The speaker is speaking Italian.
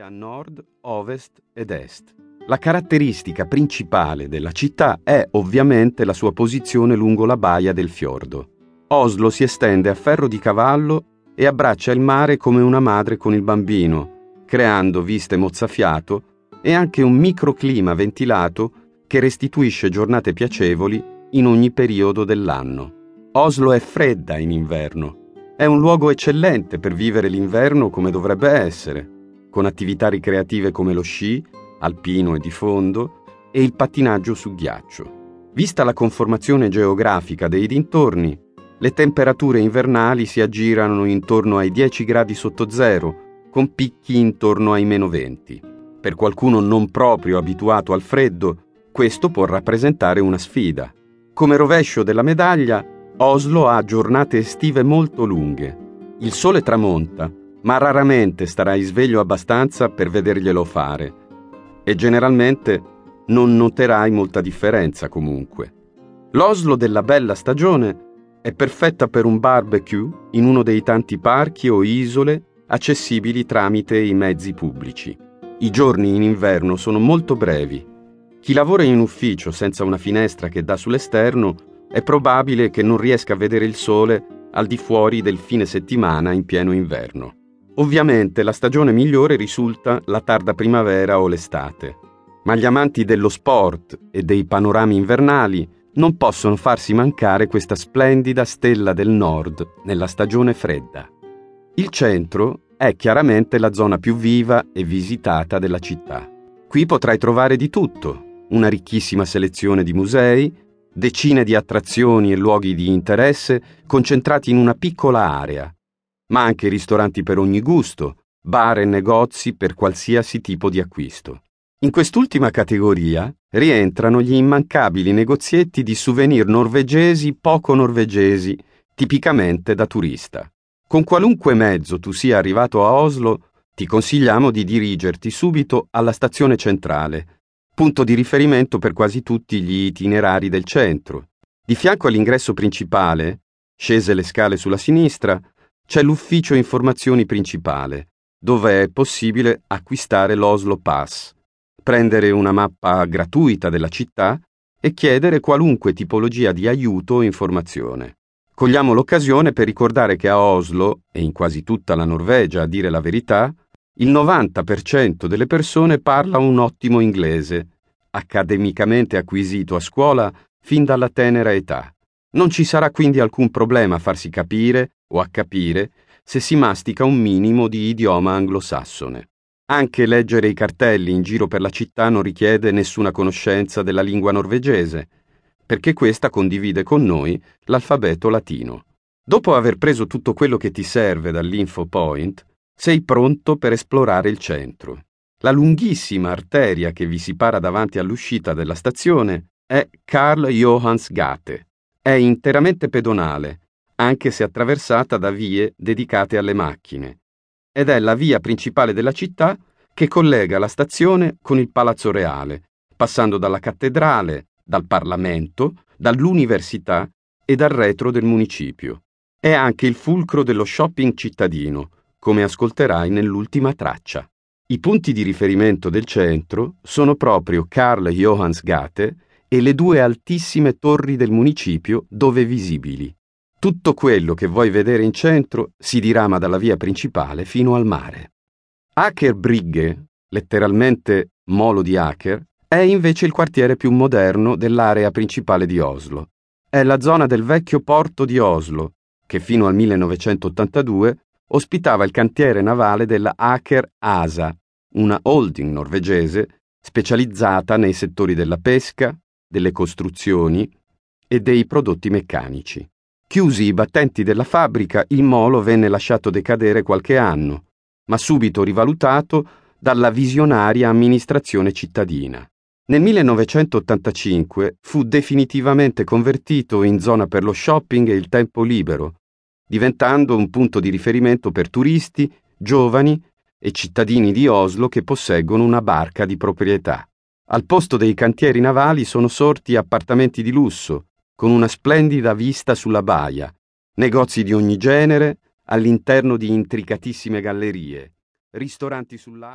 a nord, ovest ed est. La caratteristica principale della città è ovviamente la sua posizione lungo la baia del fiordo. Oslo si estende a ferro di cavallo e abbraccia il mare come una madre con il bambino, creando viste mozzafiato e anche un microclima ventilato che restituisce giornate piacevoli in ogni periodo dell'anno. Oslo è fredda in inverno. È un luogo eccellente per vivere l'inverno come dovrebbe essere con attività ricreative come lo sci, alpino e di fondo, e il pattinaggio su ghiaccio. Vista la conformazione geografica dei dintorni, le temperature invernali si aggirano intorno ai 10 gradi sotto zero, con picchi intorno ai meno 20. Per qualcuno non proprio abituato al freddo, questo può rappresentare una sfida. Come rovescio della medaglia, Oslo ha giornate estive molto lunghe. Il sole tramonta, ma raramente starai sveglio abbastanza per vederglielo fare e generalmente non noterai molta differenza comunque. L'Oslo della bella stagione è perfetta per un barbecue in uno dei tanti parchi o isole accessibili tramite i mezzi pubblici. I giorni in inverno sono molto brevi. Chi lavora in ufficio senza una finestra che dà sull'esterno è probabile che non riesca a vedere il sole al di fuori del fine settimana in pieno inverno. Ovviamente la stagione migliore risulta la tarda primavera o l'estate, ma gli amanti dello sport e dei panorami invernali non possono farsi mancare questa splendida stella del nord nella stagione fredda. Il centro è chiaramente la zona più viva e visitata della città. Qui potrai trovare di tutto, una ricchissima selezione di musei, decine di attrazioni e luoghi di interesse concentrati in una piccola area, ma anche ristoranti per ogni gusto, bar e negozi per qualsiasi tipo di acquisto. In quest'ultima categoria rientrano gli immancabili negozietti di souvenir norvegesi poco norvegesi, tipicamente da turista. Con qualunque mezzo tu sia arrivato a Oslo, ti consigliamo di dirigerti subito alla stazione centrale, punto di riferimento per quasi tutti gli itinerari del centro. Di fianco all'ingresso principale, scese le scale sulla sinistra, c'è l'ufficio informazioni principale, dove è possibile acquistare l'Oslo Pass, prendere una mappa gratuita della città e chiedere qualunque tipologia di aiuto o informazione. Cogliamo l'occasione per ricordare che a Oslo, e in quasi tutta la Norvegia a dire la verità, il 90% delle persone parla un ottimo inglese, accademicamente acquisito a scuola fin dalla tenera età. Non ci sarà quindi alcun problema a farsi capire o a capire se si mastica un minimo di idioma anglosassone. Anche leggere i cartelli in giro per la città non richiede nessuna conoscenza della lingua norvegese, perché questa condivide con noi l'alfabeto latino. Dopo aver preso tutto quello che ti serve dall'info point, sei pronto per esplorare il centro. La lunghissima arteria che vi si para davanti all'uscita della stazione è Karl Johans Gate. È interamente pedonale anche se attraversata da vie dedicate alle macchine, ed è la via principale della città che collega la stazione con il Palazzo Reale, passando dalla cattedrale, dal Parlamento, dall'università e dal retro del municipio. È anche il fulcro dello shopping cittadino, come ascolterai nell'ultima traccia. I punti di riferimento del centro sono proprio Karl Johannsgate e le due altissime torri del municipio dove visibili. Tutto quello che vuoi vedere in centro si dirama dalla via principale fino al mare. Aker Brygge, letteralmente molo di Aker, è invece il quartiere più moderno dell'area principale di Oslo. È la zona del vecchio porto di Oslo, che fino al 1982 ospitava il cantiere navale della Aker ASA, una holding norvegese specializzata nei settori della pesca, delle costruzioni e dei prodotti meccanici. Chiusi i battenti della fabbrica, il molo venne lasciato decadere qualche anno, ma subito rivalutato dalla visionaria amministrazione cittadina. Nel 1985 fu definitivamente convertito in zona per lo shopping e il tempo libero, diventando un punto di riferimento per turisti, giovani e cittadini di Oslo che posseggono una barca di proprietà. Al posto dei cantieri navali sono sorti appartamenti di lusso, con una splendida vista sulla baia, negozi di ogni genere all'interno di intricatissime gallerie, ristoranti sull'acqua.